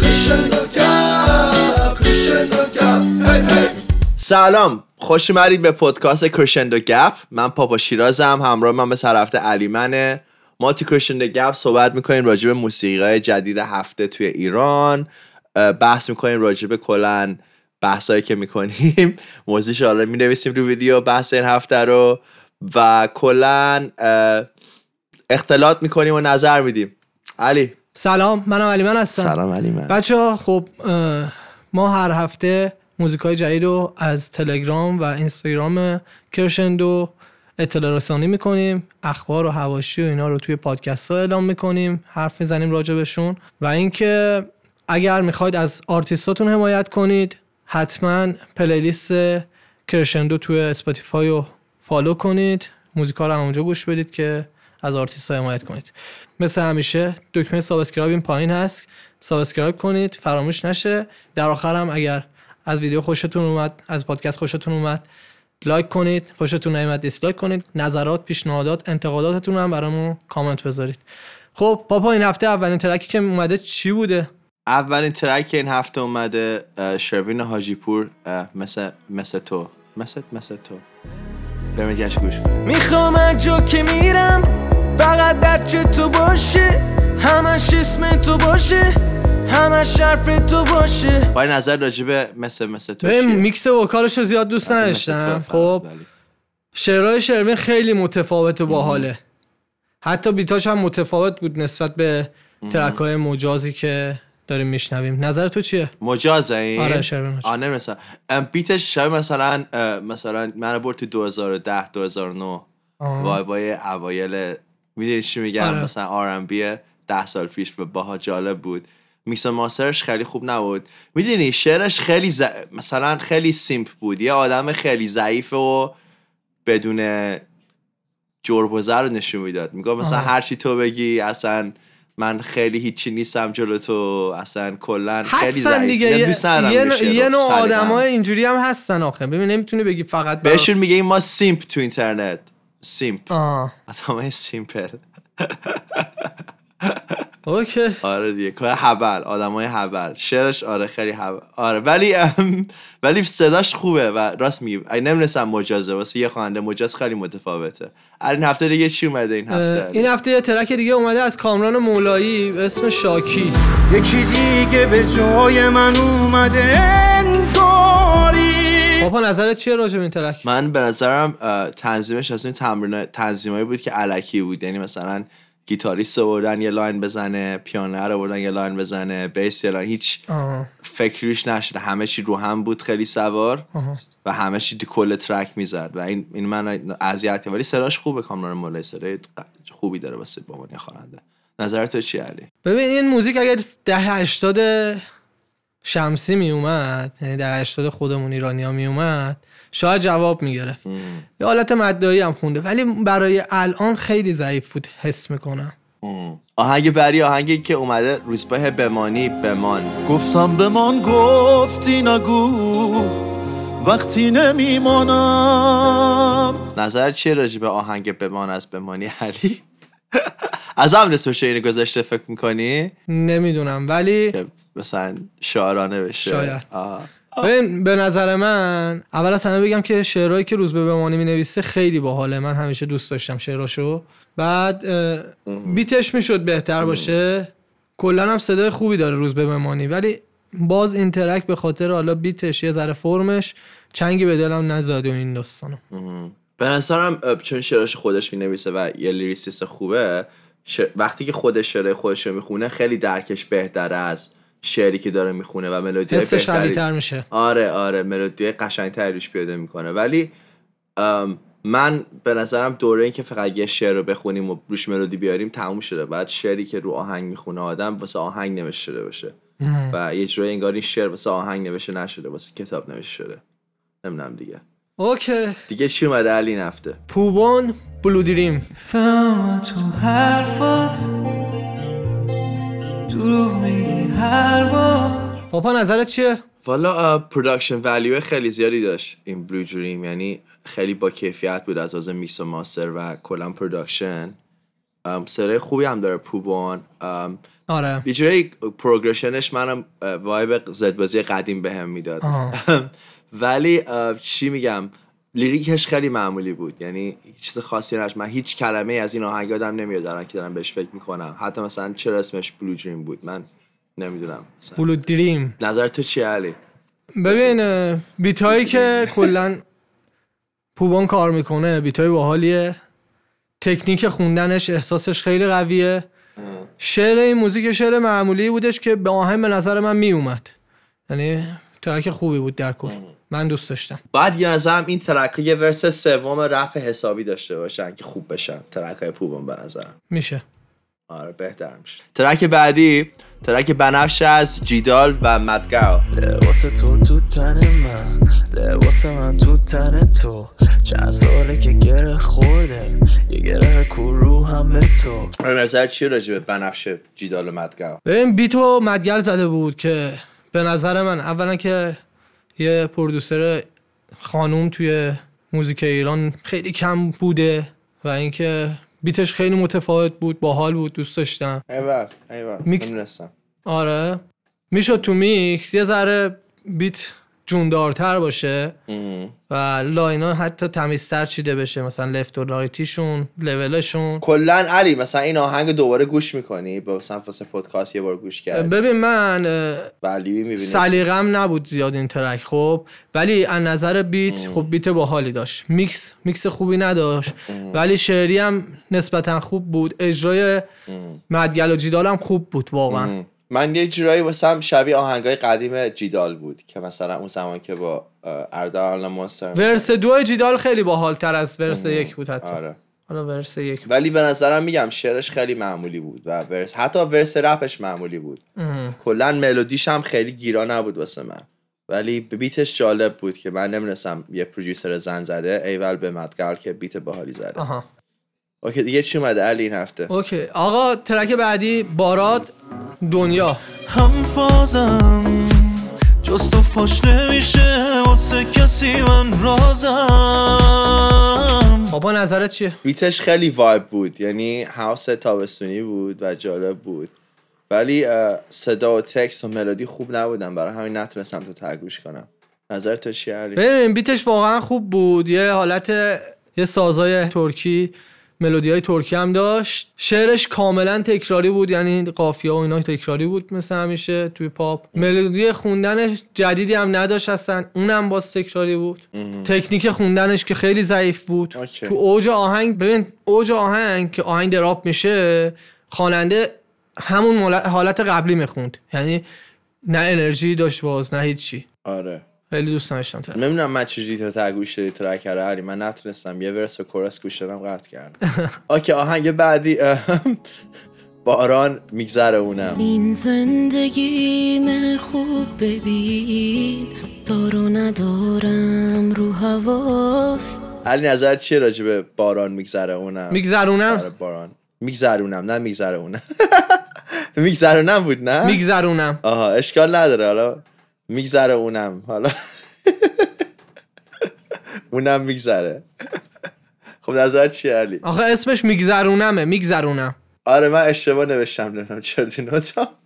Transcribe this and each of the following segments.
کرشندو گپ کرشندو گپ هی هی سلام خوش اومدید به پادکست کرشندو گپ. من پاپا شیرازم همراه من به هفته علی منه. ما تو کرشندو گپ صحبت می‌کنیم راجع به موسیقی جدید هفته توی ایران. بحث می‌کنیم راجع به کلن بحثایی که می‌کنیم. موضوعش حالا می‌نویسیم رو ویدیو بحث این هفته رو. و کلا اه، اختلاط می‌کنیم و نظر میدیم. علی. سلام منم علی من هستم. سلام علی من. بچه خب ما هر هفته موزیک های جدید رو از تلگرام و اینستاگرام کرشندو اطلاع رسانی می‌کنیم. اخبار و حواشی و اینا رو توی پادکست ها اعلام می‌کنیم. حرف می‌زنیم راجبشون و اینکه اگر می‌خواید از آرتیستاتون حمایت کنید حتما playlist کرشندو توی اسپاتیفای رو follow کنید. موزیکا رو اونجا گوش بدید که از آرتیست ها حمایت کنید. مثل همیشه دکمه subscribe این پایین هست. subscribe کنید فراموش نشه. در آخر هم اگر از ویدیو خوشتون اومد از پادکست خوشتون اومد like کنید. خوشتون نیومد dislike کنید. نظرات پیشنهادات انتقاداتتون هم برامون کامنت بذارید. خب پاپا این هفته اولین track ی که اومده چی بوده؟ اولین track که این هفته اومده شروین حاجی پور مثل مثل تو. مثل مثل تو. بریم دیگه گوش می‌خوام هر جا که میرم فقط در تو باشه همش اسم تو باشه همش حرف تو باشه با نظر راجبه مثل مثل تو به چیه؟ میکس وکالش رو زیاد دوست نداشتم خب. فقط، ولی. شعرهای شروین خیلی متفاوت و باحاله. حتی بیتاش هم متفاوت بود نسبت به track های مجازی که داریم میشنویم. نظر تو چیه؟ مجازه این؟ آره، شروین نه مثلا beat ش شاید مثلا مثلا من برد تو 2010 2009 آه. وای وای اوایل می‌دونی چی میگم آره. مثلا R&B 10 سال پیش به باها جالب بود. mix master ش خیلی خوب نبود. می‌دونی شعرش خیلی ز... مثلا خیلی simp بود. یه آدم خیلی ضعیف و بدون جرب و زر رو نشون می‌داد. میگه مثلا آه. هر چی تو بگی اصلا من خیلی هیچی نیستم جلو تو. اصلا کلا خیلی ضعیف. دیگه. یه, دوست یه, نوع- یه. نوع. آدم های اینجوری هم هستن آخه. ببین نمی‌تونی بگی فقط برا- بهشون میگه ما سیمپ تو اینترنت. سیمپ آه. آدم سیمپل. اوکی. آره دیگه که هبل آدمای هبل شعرش آره خیلی هبل آره ولی ولی صداش خوبه و راست میگی. اگه نمی‌رسم مجازه واسه یه خواننده مجاز خیلی متفاوته. الان این هفته دیگه چی اومده این هفته؟ این هفته یه track دیگه اومده از کامران مولایی به اسم شاکی. یکی دیگه به جای من اومده. پاپا نظرت چیه راجع به این track؟ من به نظرم تنظیمش از این تمرین تنظیمایی بود که الکی بود یعنی مثلا گیتاریست رو بردن یه line بزنه پیانو رو بردن یه line بزنه bass یه line هیچ آه. فکریش نشده همه چی رو هم بود خیلی سوار. و همه چی کل ترک می‌زد و این این من اذیت. ولی صداش خوبه کامران مولای صدای خوبی داره واسه با من خواننده نظر تو چی علی ببین این موزیک اگر ده 80 شمسی می اومد یعنی ده 80 خودمون ایرانی ها می اومد شاید جواب می گرفت یه حالت مدایی هم خونده ولی برای الان خیلی ضعیف بود حس می‌کنم. آهنگ بری آهنگی که اومده روزباه بمانی بمان. گفتم به من گفتی نگو وقتی نمیمانم. نظر چیه راجع به آهنگ بمان از بمانی علی؟ از هم نصف اینو گذاشته فکر می‌کنی؟ نمی‌دونم ولی مثلا شاعرانه بشه. شاید. آه. ببین به نظر من اول از همه بگم که شعرهایی که روز به بمانی می نویسه خیلی باحاله. من همیشه دوست داشتم شعراشو. بعد بیتش می‌شد بهتر باشه. کلا هم صدای خوبی داره روز به بمانی. ولی باز این ترک به خاطر حالا بیتش یه ذره فرمش چنگی به دلم نزاد و این داستانو. به نظرم چون شعراش خودش می‌نویسه و یه لیریسیست خوبه وقتی که خودش شعر خودش رو می‌خونه خیلی درکش بهتره از شعری که داره می‌خونه و ملودی حسش قوی‌تر میشه. آره آره ملودی قشنگتری روش پیاده می‌کنه. ولی من به نظرم دوره این که فقط یه شعر رو بخونیم و روش ملودی بیاریم تموم شده. بعد شعری که رو آهنگ می‌خونه آدم واسه آهنگ نوشته شده باشه. و یه جوری انگار این شعر واسه آهنگ نوشته نشده واسه کتاب نوشته شده. نمی‌دونم دیگه. okay. دیگه چی اومده؟ علی این هفته پوبون Blue Dream فهم تو حرفات. دروغ میگی هر بار. پاپا نظرت چیه؟ والا production value خیلی زیادی داشت این Blue Dream یعنی خیلی با کیفیت بود از لحاظ میکس و master و کلا production ام، صدای خوبی هم داره پوبون ام، آره. یه جوری پروگرشنش منم وایب زدبازی قدیم بهم می‌داد. آها. ولی چی میگم؟ لیریکش خیلی معمولی بود. یعنی چیز خاصی نش من هیچ کلمه از این آهنگ یادم نمیاد الان که دارم بهش فکر می‌کنم. حتی مثلا چرا اسمش بلو دریم بود؟ من نمی‌دونم. بلو دریم نظر تو چیه علی؟ ببین اه، بیت هایی که کلا پوبون کار می‌کنه beat های باحالیه. تکنیک خوندنش احساسش خیلی قویه. شعر این موزیک شعر معمولی بودش که به آهنگ به نظر من میومد یعنی track خوبی بود در کل. من دوست داشتم. بعد به نظرم این track یه verse سوم درست حسابی داشته باشن که خوب بشن. track های پوبون به نظرم. میشه. آره بهتر میشه. track بعدی track بنفش از جیدال و مدگل. لباس تو تو تن من لباس من تو تن تو. چند ساله که گره خورده یه گره کور هم به تو. به نظر چی راجع به بنفش جیدال و مدگل؟ ببین beat و مدگل زده بود که به نظر من اولا که یه producer خانوم توی موزیک ایران خیلی کم بوده و اینکه beat ش خیلی متفاوت بود باحال بود دوست داشتم. ایول ایول mix-. آره. می‌شد تو میکس یه ذره beat جوندارتر باشه. و line ا حتی تمیزتر چیده بشه مثلا left و right یشون level شون کلا علی مثلا این آهنگ دوباره گوش می‌کنی؟ با مثلا واسه پادکست یه بار گوش کردی. ببین من سلیقم نبود زیاد این track خب. ولی از نظر beat خب beat باحالی داشت. mix mix خوبی نداشت. ولی شعری هم نسبتا خوب بود. اجرای مدگل و جیدال هم خوب بود واقعا. من یه جورایی واسه هم شبیه آهنگای قدیم جیدال بود که مثلا اون زمان که با اردال ماستر ورس دو جیدال خیلی باحال تر از ورس یک بود حتی. آره. حالا ورس یک. ولی به نظرم میگم شعرش خیلی معمولی بود و ورس حتی ورس رپش معمولی بود. کلا ملودیش هم خیلی گیرا نبود واسه من. ولی بیتش جالب بود که من نمی‌دونستم یه پروژیسر زن زده ایول به مدگال که بیت باحالی زده. آها. okay دیگه چی اومده؟ علی این هفته. okay. آقا track بعدی باراد دنیا. هم فازم جز تو فاش نمیشه واسه کسی من رازم. بابا نظرت چیه؟ beat ش خیلی vibe بود. یعنی house تابستونی بود و جالب بود. ولی صدا و text و ملودی خوب نبودن. برای همین نتونستم تا ته گوش کنم. نظر تو چیه علی؟ ببین beat ش واقعا خوب بود. یه حالت یه سازای ترکی. ملودی های ترکی هم داشت. شعرش کاملا تکراری بود یعنی قافیه و اینا تکراری بود مثل همیشه توی پاپ. ملودی خوندنش جدیدی هم نداشت اصلا اونم باز تکراری بود. تکنیک خوندنش که خیلی ضعیف بود. اوکی. تو اوج آهنگ ببین اوج آهنگ که آهنگ دراپ میشه خواننده همون حالت قبلی می‌خوند. یعنی نه انرژی داشت باز نه هیچی. آره. خیلی دوست داشتم ترک. نمی‌دونم من چجوری تو تگوش دادی ترک علی من نتونستم. یه ورس و کورس گوش دادم قطع کردم. اوکی آهنگ بعدی باران میگذره اونم. این زندگیم خوب ببین. دار و ندارم رو هواست علی نظر چیه راجع به باران میگذره اونم؟ میگذرونم آره باران. میگذرونم نه میگذرونم میگذرونم بود نه؟ میگذرونم آها اشکال نداره حالا میگذره اونم. حالا اونم میگذره. خب نظر چیه علی؟ آخه اسمش میگذرونمه میگذرونم. آره من اشتباه نوشتم نمی‌دونم چرا تو نوتم.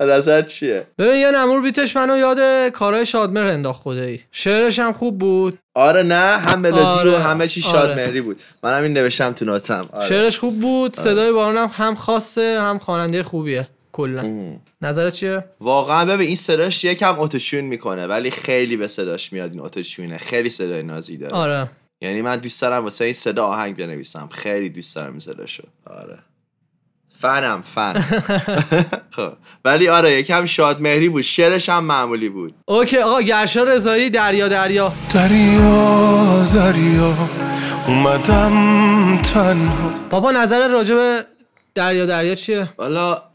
نظر چیه؟ ببین یه نمور بیتش منو یاد کارهای شادمهر انداخت خدایی. شعرش هم خوب بود. آره نه هم ملودی آره، و همه چی آره. مهری بود. من همین نوشتم تو نوتم. آره. شعرش خوب بود صدای بارونم هم خاصه هم خواننده خوبیه. کلا. نظرت چیه؟ واقعا ببین این صداش یکم اتوچون می‌کنه ولی خیلی به صداش میاد این اتوچونه خیلی صدای نازی داره. آره. یعنی من دوست دارم واسه این صدا آهنگ بنویسم. خیلی دوست دارم این صداشو آره. فنم فن. خب. ولی آره یکم شاد مهری بود. شعرش هم معمولی بود. اوکی آقا گرشا رضایی دریا دریا. دریا دریا اومدم تنها. بابا نظر راجع به دریا دریا چیه؟ حالا اه،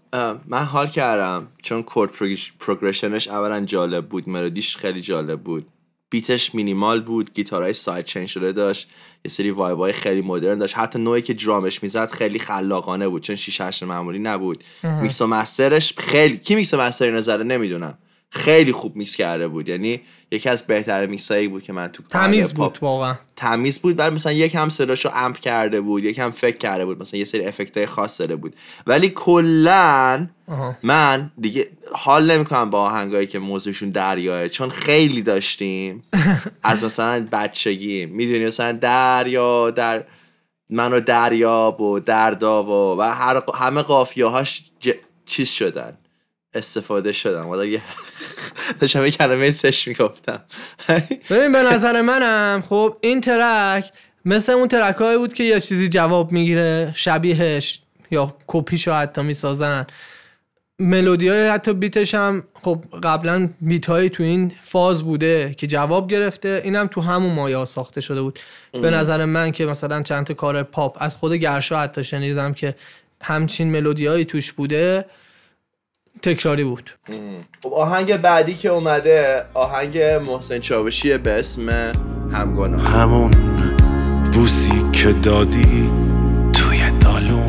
من حال کردم چون chord progression ش اولا جالب بود ملودیش خیلی جالب بود. beat ش minimal بود گیتارهای side chain شده داشت یه سری vibe ای خیلی مدرن داشت. حتی نوعی که درامش می‌زد خیلی خلاقانه بود چون 6 8 معمولی نبود. میکس و master ش خیلی کی میکس و master اینو زده نمی‌دونم. خیلی خوب میکس کرده بود. یعنی یکی از بهترین میکسایی بود که من تو تمیز پاپ- بود واقعا. تمیز بود ولی مثلا یک هم صداشو amp کرده بود یک هم فکر کرده بود مثلا یه سری effect خاص داده بود. ولی کلا. من دیگه حال نمی‌کنم با آهنگایی که موضوعشون دریاه چون خیلی داشتیم. از مثلا بچگی می‌دونی مثلا دریا در منو دریاب و درداب و, و هر همه قافیه هاش ج... چیز شدن. استفاده شدن حالا یه داشتم یه کلمه سش می‌گفتم. ببین به نظر منم خب این ترک مثل اون ترک هایی بود که یه چیزی جواب می‌گیره شبیهش یا کپیشو حتی می‌سازن. ملودی های حتی بیتش هم خب قبلا بیت هایی تو این فاز بوده که جواب گرفته. اینم تو همون مایه ساخته شده بود. به نظر من که مثلا چند تا کار پاپ از خود گرشا حتی شنیدم که همچین ملودی هایی توش بوده. تکراری بود. خب آهنگ بعدی که اومده آهنگ محسن چاوشیه به اسم همگناه همون بوسی که دادی توی دالون.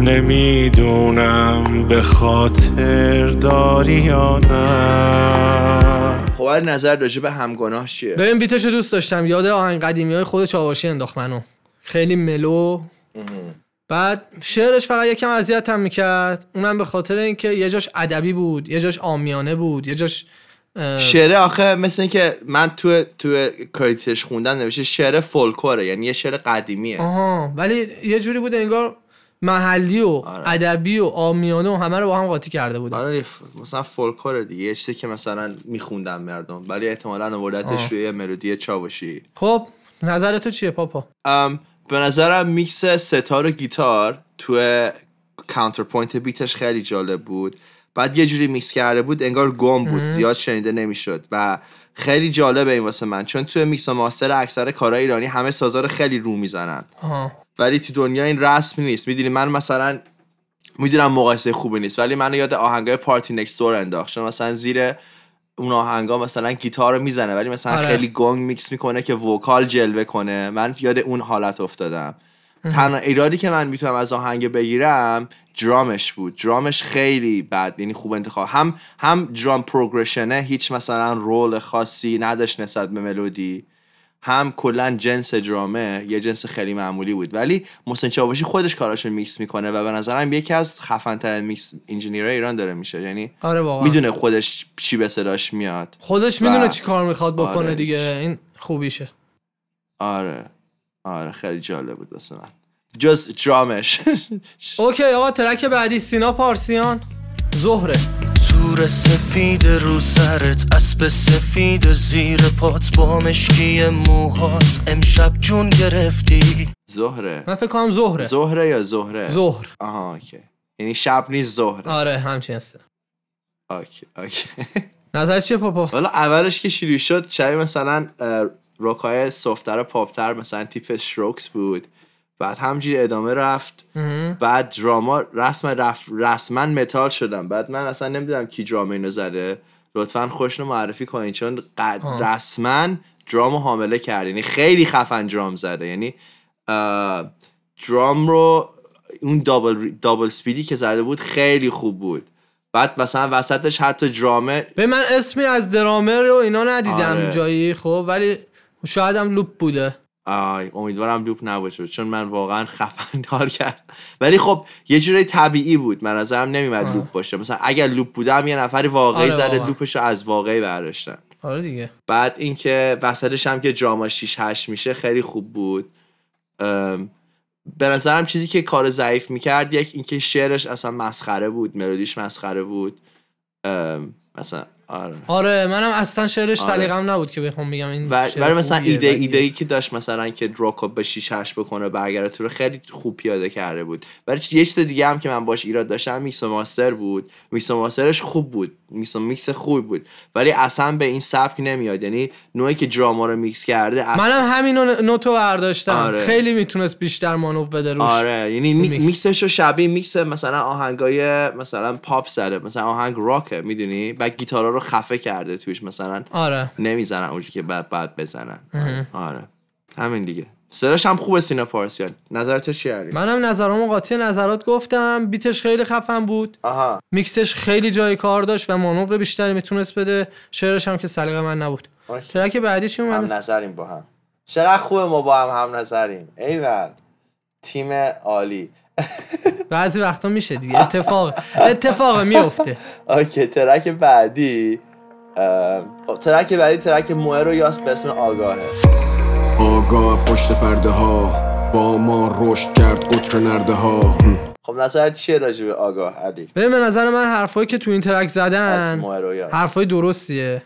نمی‌دونم به خاطر داری یا نه. خب هر نظر راجع به همگناه چیه؟ ببین بیتش رو دوست داشتم. یاد آهنگ قدیمی های خود چاوشی انداخت منو. خیلی ملو. بعد شعرش فقط یکم اذیت هم می‌کرد. اونم به خاطر اینکه یه جاش ادبی بود یه جاش آمیانه بود یه جاش شعر آخه مثل اینکه من تو تو credit ش خوندم نوشته شعر فولکلوره یعنی یه شعر قدیمیه. آها ولی یه جوری بود انگار محلی و ادبی و عامیانه و همه رو با هم قاطی کرده بود آره مثلا فولکلوره دیگه یه چیزی که مثلا میخوندن مردم ولی احتمالا آوردتش روی ملودی چاوشی. خب نظر تو چیه پاپا؟ ام، به نظرم میکس ستار و گیتار تو counterpoint beat ش خیلی جالب بود. بعد یه جوری میکس کرده بود انگار گم بود زیاد شنیده نمی‌شد و خیلی جالبه این واسه من. چون تو میکس و master اکثر کارهای ایرانی همه سازا رو خیلی رو می‌زنن. ولی تو دنیا این رسم نیست. می‌دونی من مثلا می‌دونم مقایسه خوبی نیست ولی منو یاد آهنگای PartyNextDoor انداخت. چون مثلا زیر اون آهنگا مثلا گیتار رو می‌زنه ولی مثلا آره. خیلی گنگ میکس می‌کنه که vocal جلوه کنه. من یاد اون حالت افتادم. تنها ایرادی که من می‌تونم از آهنگ بگیرم درامش بود. درامش خیلی بد یعنی خوب انتخاب. هم هم drum progression ه هیچ مثلا role خاصی نداشت نسبت به ملودی. هم کلا جنس درامه یه جنس خیلی معمولی بود. ولی محسن چاوشی خودش کاراشو میکس می‌کنه و به نظرم یکی از خفن ترین mix engineer های ایران داره میشه. یعنی آره می‌دونه خودش چی به صداش میاد. خودش و- می‌دونه چی کار می‌خواد بکنه آره. دیگه. این خوبیشه. آره. آره خیلی جالب بود واسه من. جز درامش. okay آقا track بعدی. سینا پارسیان. زهره تور سفید رو سرت اسب سفید زیر پات با مشکی موهات امشب جون گرفتی. زهره من فکر کنم زهره زهره یا زهره زهر آها okay. یعنی شب نیست زهره آره همچین هسته okay okay. نظر چیه پاپا؟ حالا اولش که شروع شد شبیه مثلا روکای سفتر و پاپتر مثلا تیپ شروکس بود. بعد همجوری ادامه رفت. بعد دراما رسم رف... رسما متال شدم. بعد من اصلا نمی‌دونم کی درام اینو زده. لطفا خوشنو معرفی کنین چون قد... رسما درامو حامله کرد. یعنی خیلی خفن درام زده. یعنی درام رو اون دابل دابل سپیدی که زده بود خیلی خوب بود. بعد مثلا وسطش حتی درامه به من اسمی از درامر رو اینا ندیدم آره. جایی خب ولی شاید هم loop بوده. امیدوارم loop نباشه چون من واقعا خفن حال کردم ولی خب یه جوری طبیعی بود. من نظرم نمیومد loop باشه. مثلا اگر loop بودم یه نفری واقعی آره، زده. loop ش رو از واقعی برداشتن. آره دیگه. بعد اینکه وسطش هم که دراما 6 8 میشه خیلی خوب بود. به نظرم چیزی که کار ضعیف می‌کرد یک اینکه شعرش اصلا مسخره بود ملودیش مسخره بود. مثلا آره. آره منم اصلا شعرش آره. سلیقم نبود که بخوام بگم. این برای مثلا ایده ایده ای که داشت مثلا که دراپو به 6 8 بکنه برگرده تو رو خیلی خوب پیاده کرده بود. ولی یه چیز دیگه هم که من باش ایراد داشتم mix master بود. mix masterش خوب بود. mix mix خوب بود. ولی اصلا به این سبک نمیاد. یعنی نوعی که درام‌ها رو میکس کرده اصلا منم همین نوتو برداشتم. آره. خیلی می‌تونست بیشتر مانو بده روش. آره. یعنی می- mix. mixش رو شبیه میکس مثلا آهنگای مثلا پاپ زده مثلا آهنگ rockه می‌دونی؟ بعد گیتارا رو خفه کرده توش مثلا آره. نمی‌زنن اونجوری که بعد بعد بزنن. آره. آره. همین دیگه. صداش هم خوبه سینا پارسیان. نظر تو چیه علی؟ منم نظرامو قاطی نظرات گفتم. beatش خیلی خفن بود. آها. mixش خیلی جای کار داشت و مانور بیشتری می‌تونست بده. شعرش هم که سلیقه من نبود. track بعدی چی هم اومده هم نظریم با هم. چقدر خوبه ما با هم هم نظریم. ایول. تیم عالی. بعضی وقتا میشه دیگه. اتفاق اتفاق میفته. okay track بعدی. خب، ترک بعدی ترک موه رو یاس به اسم آگاهه. آگاه پشت پرده ها با ما رشد کرد قطر نرده ها. خب نظر چیه راجع به آگاه علی؟ به نظر من حرفایی که تو این ترک زدن موه رو یاس. حرفای درستیه.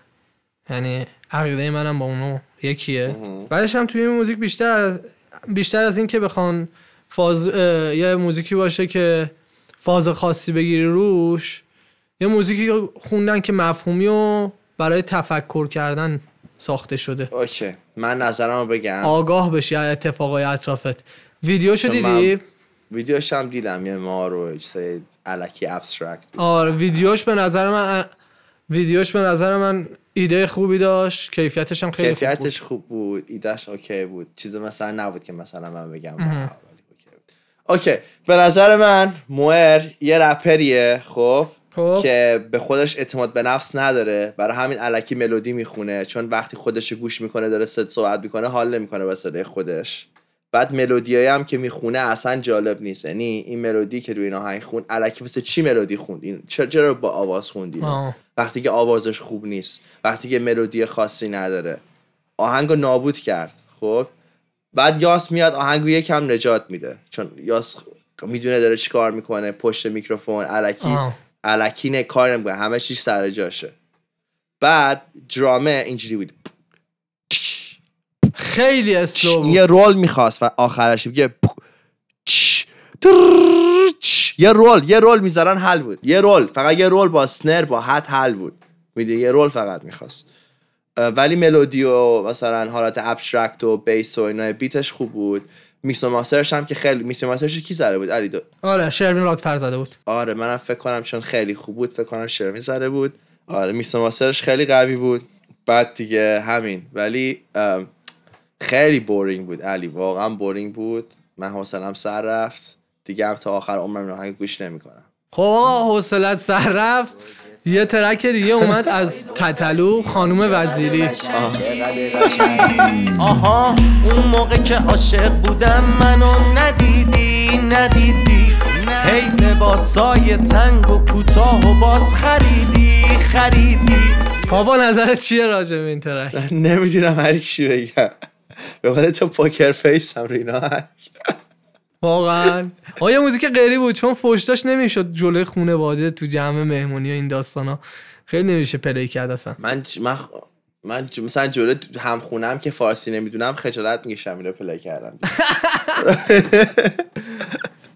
یعنی عقیده منم با اونو یکیه. بعدش هم توی این موزیک بیشتر از بیشتر از این که بخوان فاز یه موزیکی باشه که فاز خاصی بگیری روش یه موزیکی خوندن که مفهومی و برای تفکر کردن ساخته شده. okay. من نظرم رو بگم. آگاه بشی از اتفاقای اطرافت. ویدیوشو چون دیدی؟ ویدیوش هم دیدم یه ما رو چیزای الکی abstract آره ویدیوش به نظر من ویدیوش به نظر من ایده خوبی داشت. کیفیتش هم خیلی خوب بود. کیفیتش خوب بود. ایدهش okay بود. چیز مثلا نبود که مثلا من بگم اوکی به نظر من موئر یه رپریه خب خب. که به خودش اعتماد به نفس نداره. برای همین علکی ملودی می‌خونه چون وقتی خودش گوش می‌کنه داره صد صحبت می‌کنه حال نمی‌کنه با صدای خودش. بعد ملودیایی هم که می‌خونه اصلا جالب نیست. یعنی این ملودی که روی این آهنگ خون علکی واسه چی ملودی خوند؟ این چرا چرا با آواز خوندی. وقتی که آوازش خوب نیست وقتی که ملودی خاصی نداره. آهنگو نابود کرد خب؟ بعد یاس میاد آهنگو یکم نجات میده. چون یاس می‌دونه داره چیکار می‌کنه پشت میکروفون علکی آه. علکی نه کار نمی‌کنه. همه چیز سر جاشه. بعد درامه اینجوری بود. خیلی اسلو یه رول می‌خواست و آخرش یه یه رول یه رول می‌ذارن حل بود. یه رول فقط یه رول با سنر با حد حل بود. می‌دونی؟ یه role فقط می‌خواست. ولی ملودی و مثلا حالت abstract و bass و اینا beatش خوب بود. mix masterش هم که خیلی mix masterش کی زده بود؟ علی دو آره شروین رادفر زده بود. آره منم فکر کنم چون خیلی خوب بود فکر کنم شروین زده بود. آره mix masterش خیلی قوی بود. بعد دیگه همین. ولی خیلی boring بود علی. واقعا boring بود. من حوصلم سر رفت. دیگه هم تا آخر عمرم آهنگ گوش نمی‌کنم. خب حوصلت سر رفت. یه ترک دیگه اومد از تتلو خانوم وزیری. آها اون موقع که عاشق بودم منو ندیدی ندیدی. هی لباسای تنگ و کوتاه و باز خریدی خریدی. پاپا نظرت چیه راجع به این ترک؟ نمی‌دونم هر چی بگم. به خاطر تو پوکر فیس هم رینا واقعا. آیا موزیک غیری بود چون فوشتاش نمی‌شد جلوی خونه واده تو جمع مهمونی و این داستانا. خیلی نمیشه پلی کرد اصلا. من ج- من خ- من ج- مثلا جلو هم خونم که فارسی نمی‌دونم خجالت می‌کشم اینو پلی کردم.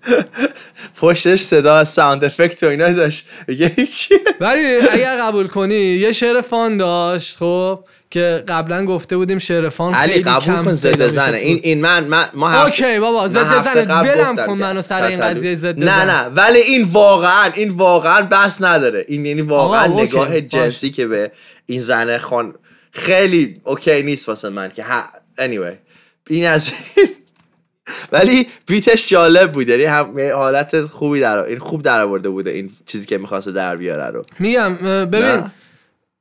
پشتش صدا ساوند افکت و اینا داشت میگه چی ولی اگر قبول کنی یه شعر فان داشت خب که قبلا گفته بودیم شعر فان علی خیلی قبول کن پیدا زنه. این این من, من ما هفته- اوکی بابا هفته زنه گفتم کن منو سر این. قضیه ضد نه. نه ولی این واقعا این واقعا بحث نداره این یعنی واقعا نگاه. جنسی که به این زنه خان خیلی اوکی نیست واسه من که ها anyway این از این. ولی بیتش جالب بود. یعنی هم حالت خوبی در این خوب در آورده بوده این چیزی که می‌خواست در بیاره رو. میگم ببین نه.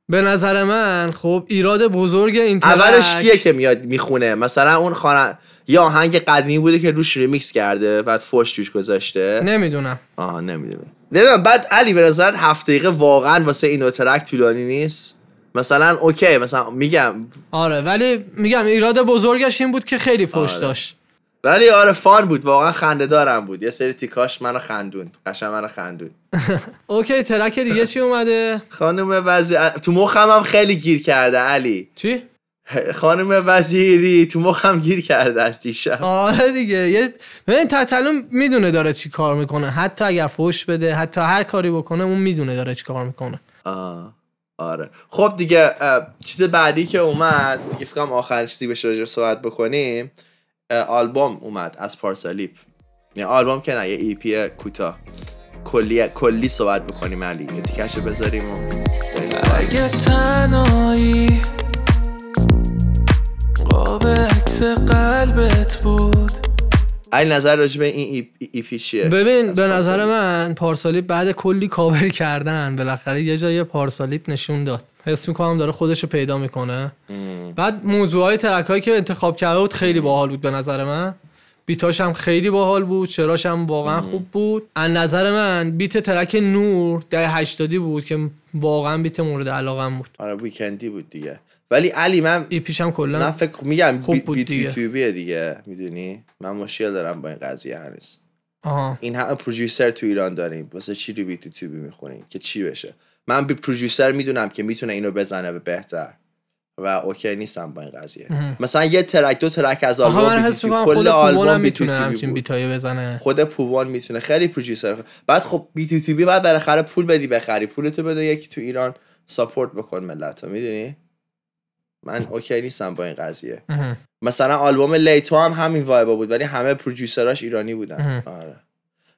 به نظر من خب ایراد بزرگ این ترک اولش کیه که میاد می‌خونه. مثلا اون خانه یه آهنگ قدیمی بوده که روش ریمیکس کرده بعد فوش توش گذاشته. نمی‌دونم. آها نمی‌دونم. نمی‌دونم بعد علی به نظر هفت دقیقه واقعا واسه این track طولانی نیست. مثلا okay مثلا میگم. آره ولی میگم ایراد بزرگش این بود که خیلی فوش آره. داشت. ولی آره fun بود. واقعا خنده دارم بود. یه سری تیکاش منو خندوند. قشنگ منو خندوند. okay track دیگه چی اومده؟ خانم وزیر تو مخم هم خیلی گیر کرده علی. چی؟ خانم وزیری تو مخم گیر کرده از دیشب. آره دیگه. یه ببین تتلو می‌دونه داره چی کار می‌کنه. حتی اگر فوش بده حتی هر کاری بکنه اون می‌دونه داره چی کار می‌کنه. آه. آره. خب دیگه چیز بعدی که اومد دیگه فکر کنم آخرین چیزی بشه صحبت بکنیم. آلبوم اومد از پارسالیپ یعنی آلبوم که نه یه ایپی کوتاه. کلی کلی صحبت بکنیم علی. یه تیکش بذاریم و. اگه تنهایی خواب عکس قلبت بود. علی نظر راجع به این ای, ای پی چیه؟ ببین به نظر. من پارسالیپ بعد کلی کاور کردن. بالاخره یه جای پارسالیپ نشون داد. حس می‌کنم داره خودش رو پیدا می‌کنه. بعد موضوع های ترک هایی که انتخاب کرده بود خیلی باحال بود به نظر من. بیتاش هم خیلی باحال بود چراش هم واقعا خوب بود. از نظر من بیت ترک نور ده 80 بود که واقعا بیت مورد علاقم بود. آره ویکندی بود دیگه. ولی علی من ای پیش هم من کلا فکر میگم خوب بود بی دیگه. یوتیوبیه دیگه می‌دونی؟ من مشکل دارم با این قضیه هنوز. آها. این همه پروژیسر تو ایران داریم. واسه چی رو بیت یوتیوبی می‌خونیم که چی بشه؟ من بی پروژیسر می‌دونم که می‌تونه اینو بزنه به بهتر. و اوکی نیستم با این قضیه. مثلا یه ترک دو ترک از آلبوم کل آلبوم می‌تونه همچین بود. بیتایی بزنه. خود پوبان می‌تونه. خیلی پروژیسر بعد خب beat یوتیوبی بعد بالاخره پول بدی بخری پولتو بده یکی تو ایران support بکن ملت رو می‌دونی؟ من okay نیستم با این قضیه. اه. مثلا آلبوم لیتو هم همین vibeا بود ولی همه producerاش ایرانی بودن. آره.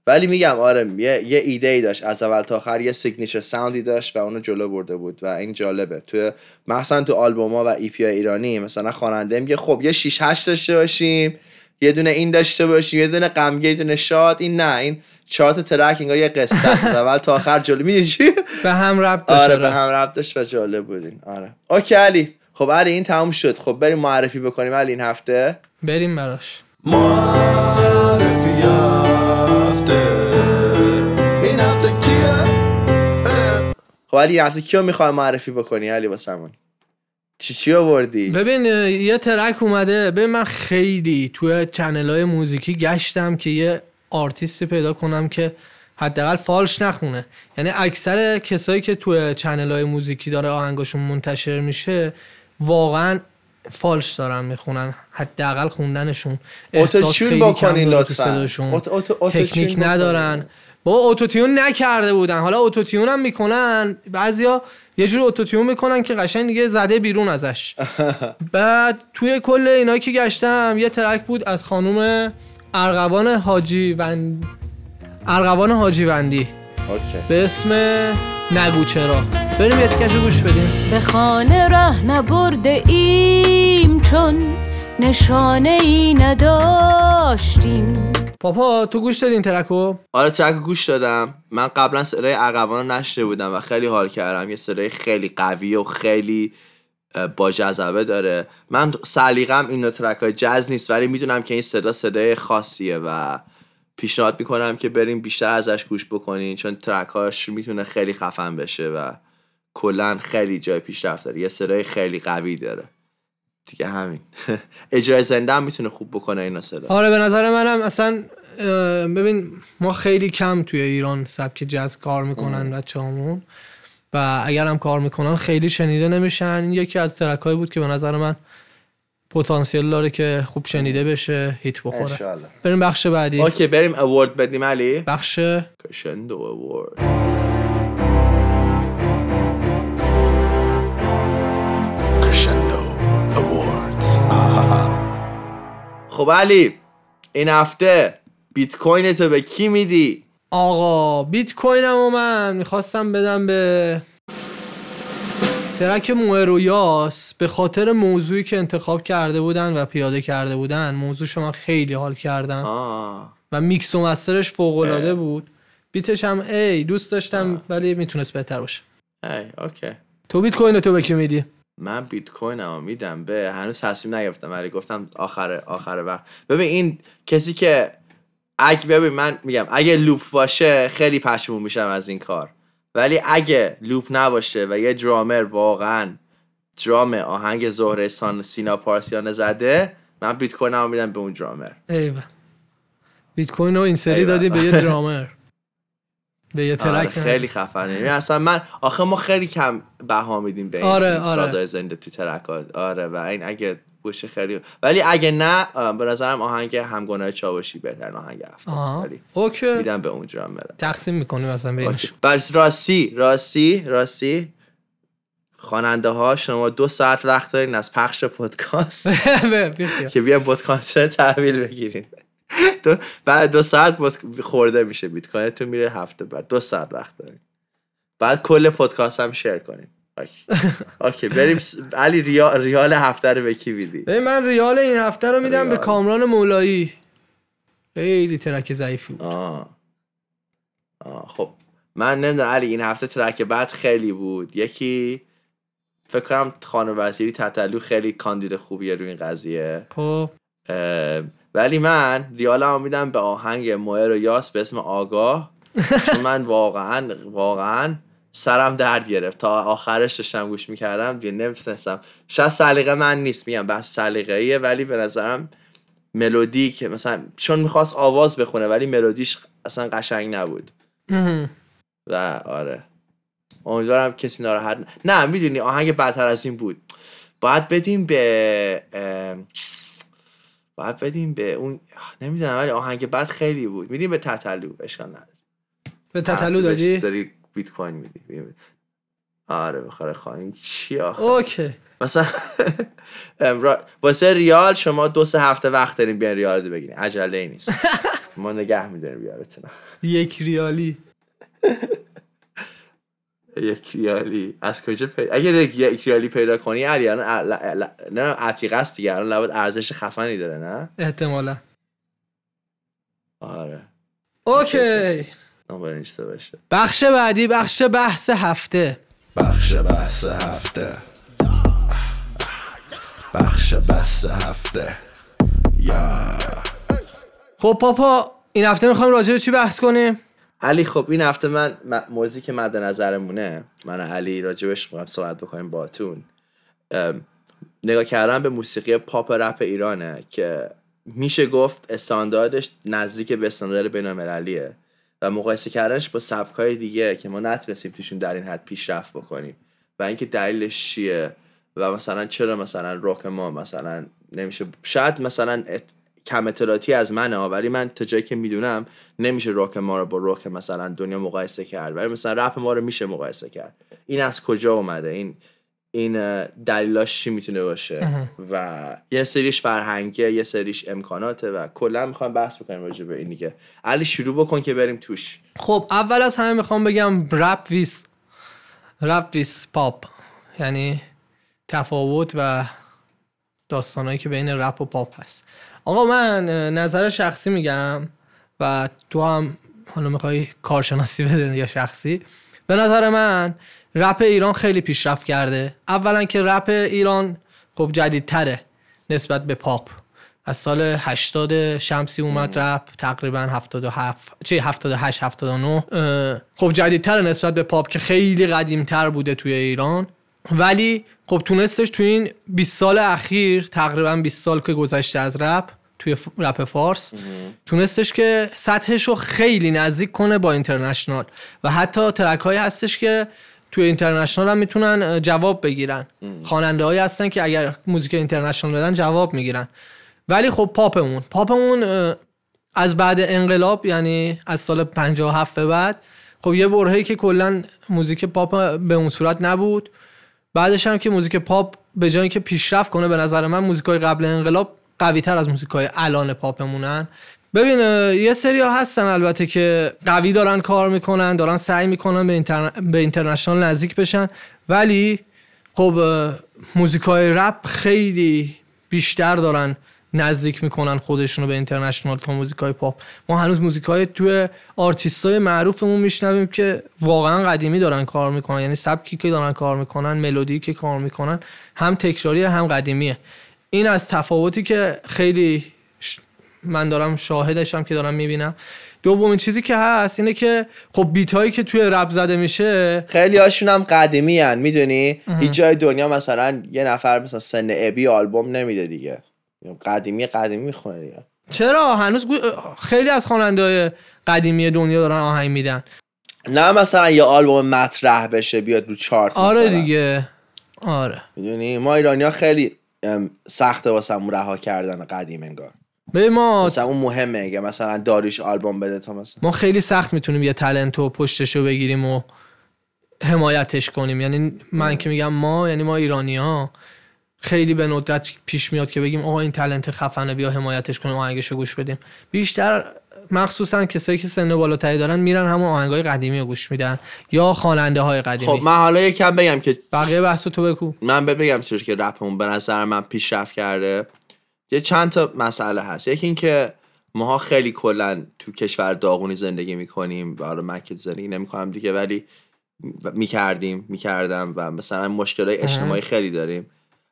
ولی میگم آره یه, یه ایده ای داشت. از اول تا آخر یه signature soundی داشت و اونو جلو برده بود و این جالبه. تو مثلا تو آلبوما و EP ایرانی مثلا خواننده میگه خب یه 6 8 داشته باشیم یه دونه این داشته باشیم یه دونه غمگین یه دونه شاد. این نه این چهار تا ترک انگار یه قصه است. از اول تا آخر جلو. می‌دونی چی؟ به هم ربط داشت. آره آره. به هم ربط داشت و جالب بودین آره. اوکی علی. خب علی این تموم شد. خب بریم معرفی بکنیم علی این هفته. بریم براش. معرفی خب علی هفته کیو می‌خوای معرفی بکنی علی واسمون؟ چی چی آوردی؟ ببین یه track اومده. ببین من خیلی توی channel های موزیکی گشتم که یه artistی پیدا کنم که حداقل فالش نخونه. یعنی اکثر کسایی که توی channel های موزیکی داره آهنگاشون منتشر میشه واقعا فالش دارن می‌خونن. حداقل خوندنشون. احساس خیلی کم داره تو. صداشون. تکنیک. ندارن. با autotune نکرده بودن. حالا autotune هم می‌کنن. بعضیا یه جور autotune می‌کنن که قشنگ دیگه زده بیرون ازش. بعد توی کل اینا که گشتم یه track بود از خانوم ارغوان حاجی وند ارغوان حاجی وندی. okay. به اسم نگو چرا. بریم یه تکش گوش بدیم. به خانه ره نبرده ایم چون نشانه ای نداشتیم. پاپا تو گوش دادی این track و؟ آره ترک رو گوش دادم. من قبلا ارغوان رو نشنیده بودم و خیلی حال کردم. یه صدای خیلی قوی و خیلی با جذبه داره. من سلیقم این ترک های جز نیست ولی می‌دونم که این صدا صدای خاصیه و پیشنهاد می‌کنم که بریم بیشتر ازش گوش بکنین چون ترکاش می‌تونه خیلی خفن بشه و کلا خیلی جای پیشرفت داره. یه صدای خیلی قوی داره. دیگه همین. اجرای زنده هم می‌تونه خوب بکنه این صدا آره به نظر منم اصلا ببین ما خیلی کم توی ایران سبک جز کار می‌کنن بچه همون و اگر هم کار می‌کنن خیلی شنیده نمیشن. این یکی از ترکایی بود که به نظر من پتانسیل داره که خوب شنیده بشه هیت بخوره. بریم بخش بعدی. اوکی بریم اوورد بدیم علی. بخش کرشندو اوورد خب علی این هفته بیت کوین تو به کی میدی؟ آقا بیت کوینم و من می‌خواستم بدم به track موئرویاس به خاطر موضوعی که انتخاب کرده بودن و پیاده کرده بودن موضوع شما خیلی حال کردم آه. و میکس و master ش فوق العاده بود. beat ش هم ای دوست داشتم ولی می‌تونست بهتر باشه. ای okay. تو بیت کوین تو به کی میدی؟ من بیت کوین میدم. به هنوز تصمیم نگرفتم ولی گفتم آخر آخر وقت. ببین این کسی که اگه ببین من میگم اگه loop باشه خیلی پشیمون میشم از این کار. ولی اگه loop نباشه و یه درامر واقعا درام آهنگ زهره سان سینا پارسیانه زده من بیت کوین میدم به اون درامر. ایوه. بیت کوین رو این سری. دادی به یه درامر. به یه آره track خیلی خفنه. یعنی اصلا من آخه ما خیلی کم بها میدیم به این آره، آره. زنده تو ترکات آره و این اگه باشه خیلی ولی اگه نه به نظرم آهنگ همگناه چاوشی بهترین آهنگ آها. ولی اوکی. میدم به اون درامر تقسیم می‌کنیم اصلا بینش بس راستی راستی راستی. خواننده ها شما دو ساعت وقت دارین از پخش پادکست. که بوت کانتر تحویل بگیرین. دو بعد دو ساعت خورده میشه بیت کوین تو میره هفته بعد. دو ساعت وقت دارین بعد کل پادکست هم share کنین okay. بریم علی ریال, ریال هفته رو به کی میدی؟ من ریال این هفته رو میدم به. کامران مولایی. خیلی track ضعیفی بود. آه. آه خب. من نمی‌دونم علی این هفته track بد خیلی بود. یکی فکر کنم خانه وزیری تتلو خیلی کاندید خوبیه روی این قضیه. خب. ولی من ریالم میدم به آهنگ موهر و یاس به اسم آگاه. چون من واقعا واقعا سرم درد گرفت. تا آخرش داشتم گوش می‌کردم دیگه نمی‌تونستم. شاید سلیقه من نیست میگم بحث سلیقه ایه ولی به نظرم ملودی که مثلا چون می‌خواست آواز بخونه ولی ملودیش اصلا قشنگ نبود. و آره. امیدوارم کسی ناراحت نه می‌دونی آهنگ بدتر از این بود. باید بدیم به باید بدیم به اون نمی‌دونم ولی آهنگ بد خیلی بود. میدیم به تتلو اشکال نداره. به تتلو دادی؟ داری بیت کوین میدی. آره بخوره خواهیم چی آخه؟ اوکی. مثلا واسه ریال شما دو سه هفته وقت داریم بیان ریال رو بگیرین. عجله ای نیست. ما نگه میداریم ریالتون یک ریالی. یک ریالی از کجا پیدا اگر یک ریالی پیدا کنی علی الان ال- ال- نه عتیقه است دیگه. الان لابد ارزش خفنی داره نه؟ احتمالا. آره. اوکی. باشه. بخش بعدی بخش بحث هفته. بخش بحث هفته. بخش بحث هفته. یا. خب پاپا این هفته می‌خوایم راجع به چی بحث کنیم؟ علی خب این هفته من موضوعی که مد نظرمونه من علی راجبش می‌خوایم صحبت بکنیم باتون نگاه کردن به موسیقی پاپ رپ ایرانه که میشه گفت استانداردش نزدیک به استاندارد بینالمللیه و مقایسه کردنش با سبکای دیگه که ما نتونستیم توشون در این حد پیشرفت بکنیم. و اینکه دلیلش چیه؟ و مثلا چرا مثلا روک ما مثلا نمیشه شاید مثلا کم اطلاعاتی از منه ها، ولی من تا جایی که می‌دونم نمیشه روک ما رو با روک مثلا دنیا مقایسه کرد. ولی مثلا رپ ما رو میشه مقایسه کرد. این از کجا اومده؟ این این دلیلاش چی می‌تونه باشه؟ و یه سریش فرهنگه یه سریش امکاناته و کلا می‌خوام بحث بکنیم راجع به این دیگه. علی شروع بکن که بریم توش. خب اول از همه می‌خوام بگم رپ ویس رپ ویس پاپ. یعنی تفاوت و داستانهایی که بین رپ و پاپ هست. آقا من نظر شخصی میگم و تو هم حالا می‌خوای کارشناسی بده یا شخصی. به نظر من رپ ایران خیلی پیشرفت کرده. اولا که رپ ایران خب جدیدتره نسبت به پاپ. از سال 80 شمسی اومد رپ تقریبا 77 چه 78 79 اه، خب جدیدتر نسبت به پاپ که خیلی قدیمتر بوده توی ایران. ولی خب تونستش توی این 20 سال اخیر تقریبا 20 سال که گذشته از رپ توی رپ فارس. تونستش که سطحش رو خیلی نزدیک کنه با اینترنشنال. و حتی ترک هایی هستش که توی اینترنشنال هم می‌تونن جواب بگیرن. خواننده هایی هستن که اگر موزیک اینترنشنال بدن جواب می‌گیرن. ولی خب پاپمون. پاپمون از بعد انقلاب یعنی از سال 57 به بعد خب یه برهه‌ای که کلا موزیک پاپ به اون صورت نبود. بعدش هم که موزیک پاپ به جای که پیشرفت کنه به نظر من موزیکای قبل انقلاب قوی تر از موزیکای الان پاپمونن. ببین یه سری ها هستن البته که قوی دارن کار می‌کنن دارن سعی می‌کنن به, inter... به international نزدیک بشن. ولی خب موزیکای رپ خیلی بیشتر دارن نزدیک می‌کنن خودشونو به international تا موزیکای پاپ. ما هنوز موزیکای توی آرتیستای معروفمون میشنویم که واقعا قدیمی دارن کار می‌کنن. یعنی سبکی که دارن کار می‌کنن ملودی که کار می‌کنن هم تکراری هم قدیمیه. این از تفاوتی که خیلی ش- من دارم شاهدشم که دارم می‌بینم. دومین چیزی که هست اینه که خب بیت هایی که توی رپ زده میشه خیلی هاشون هم قدیمی هن می‌دونی هیچ جای دنیا مثلا یه نفر مثلا سن ابی آلبوم نمیده دیگه. قدیمی قدیمی می‌خونه دیگه. چرا؟ هنوز گو- خیلی از خواننده قدیمی دنیا دارن آهنگ میدن. نه مثلا یه آلبوم مطرح بشه بیاد رو چارت آره مثلا. دیگه. آره. می‌دونی؟ ما ایرانی خیلی ام، سخته واسه همون رها کردن قدیم انگار. ببین ما مثلا اون مهمه اگه مثلا داریش آلبوم بده تا مثلا. ما خیلی سخت می‌تونیم یه تلنت و پشتشو بگیریم و حمایتش کنیم. یعنی من که میگم ما یعنی ما ایرانی ها خیلی به ندرت پیش میاد که بگیم آقا این تلنت خفنه بیا حمایتش کنیم آهنگشو گوش بدیم. بیشتر مخصوصا کسایی که سن بالاتری دارن میرن همون آهنگای قدیمی رو گوش میدن یا خواننده های قدیمی. خب من حالا یکم بگم که بقیه بحث تو بگو. من بگم چرا که رپمون به نظر من پیشرفت کرده. یه چند تا مسئله هست. یکی اینکه ماها خیلی کلا تو کشور داغونی زندگی می‌کنیم و حالا من که زندگی نمی‌کنم دیگه ولی می‌کردیم می‌کردم و مثلا مشکلات اجتماعی خیلی داریم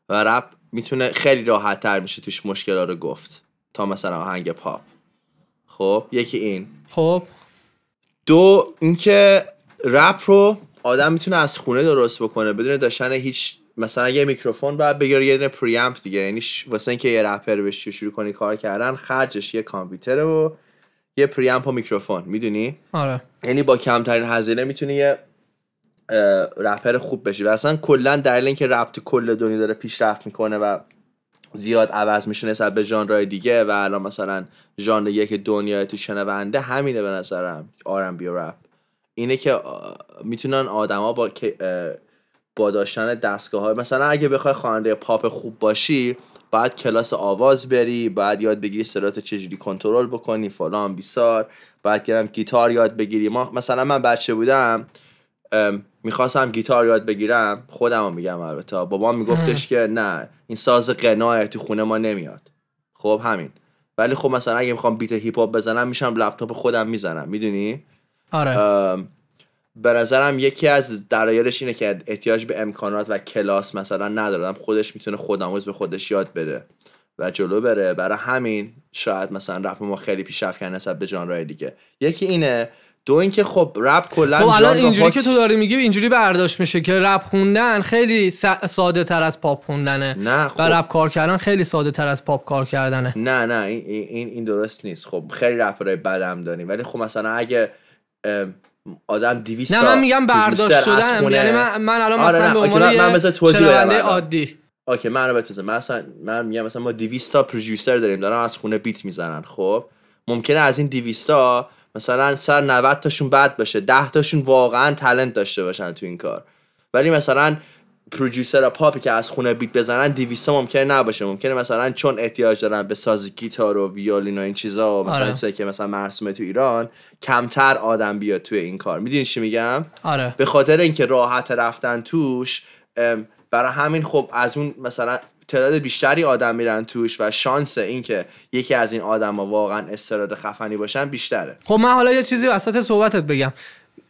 و رپ می‌تونه خیلی راحت تر میشه توش مشکل رو گفت تا مثلا آهنگ پاپ. خب یکی این. خب. دو اینکه رپ رو آدم می‌تونه از خونه درست بکنه بدون داشتن هیچ مثلا یه میکروفون باید بگیره یه دونه پریامپ دیگه. یعنی ش- واسه اینکه یه رپر بشی شروع کنی کار کردن خرجش یه کامپیوتره و یه پریامپ و میکروفون. می‌دونی؟ آره. یعنی با کمترین هزینه می‌تونی یه رپر خوب بشی. و اصلا کلا دلیل اینکه رپ تو کل دنیا داره پیشرفت می‌کنه و زیاد عوض میشه نسبت به ژانرهای دیگه و الان مثلا ژانر یک دنیا تو شنونده همینه به نظرم R&B و رپ. اینه که می‌تونن آدما با با داشتن دستگاه های مثلا اگه بخوای خواننده پاپ خوب باشی باید کلاس آواز بری باید یاد بگیری صدات چجوری کنترل بکنی فلان بیسار باید گرم گیتار یاد بگیری. ما مثلا من بچه بودم می‌خواستم گیتار یاد بگیرم خودم میگم البته. بابا میگفتش که نه این ساز گناهه تو خونه ما نمیاد. خب همین. ولی خب مثلا اگه می‌خوام beat hip hop بزنم میشینم لپتاپ خودم می‌زنم می‌دونی؟ آره. به نظرم یکی از دلایلش اینه که احتیاج به امکانات و کلاس مثلا ندارم. خودش می‌تونه خودآموز به خودش یاد بده و جلو بره. برای همین شاید مثلا رپ ما خیلی پیشرفت کرد نسبت به ژانرهای دیگه. یکی اینه دو اینکه خب رپ کلا خب الان اینجوری که تو داری میگی اینجوری برداشت میشه که رپ خوندن خیلی ساده تر از پاپ خوندنه. نه، خب. و رپ کار کردن خیلی ساده تر از پاپ کار کردنه. نه نه این این این درست نیست. خب خیلی رپرهای بدم داریم ولی خب مثلا اگه آدم 200 نه من میگم برداشت شدن یعنی من, من الان آره، مثلا به عنوان من- من شنونده الان. عادی. okay من رو بتوزم مثلا من میگم مثلا ما 200 تا producer داریم دارن از خونه beat می‌زنن خب؟ ممکنه از این 200 تا مثلا صد و 90 تاشون بد باشه 10 تاشون واقعا talent داشته باشن تو این کار. ولی مثلا producer پاپی که از خونه beat بزنن 200 ممکنه نباشه. ممکنه مثلا چون احتیاج دارن به ساز گیتار و violin و این چیزا و مثلا آره. چیزایی که مثلا مرسومه تو ایران کمتر آدم بیاد توی این کار. می‌دونی چی میگم؟ آره. به خاطر اینکه راحت رفتن توش برای همین خب از اون مثلا تعداد بیشتری آدم میرن توش و شانس اینکه یکی از این آدم ها واقعا استعداد خفنی باشن بیشتره. خب من حالا یه چیزی وسط صحبتت بگم.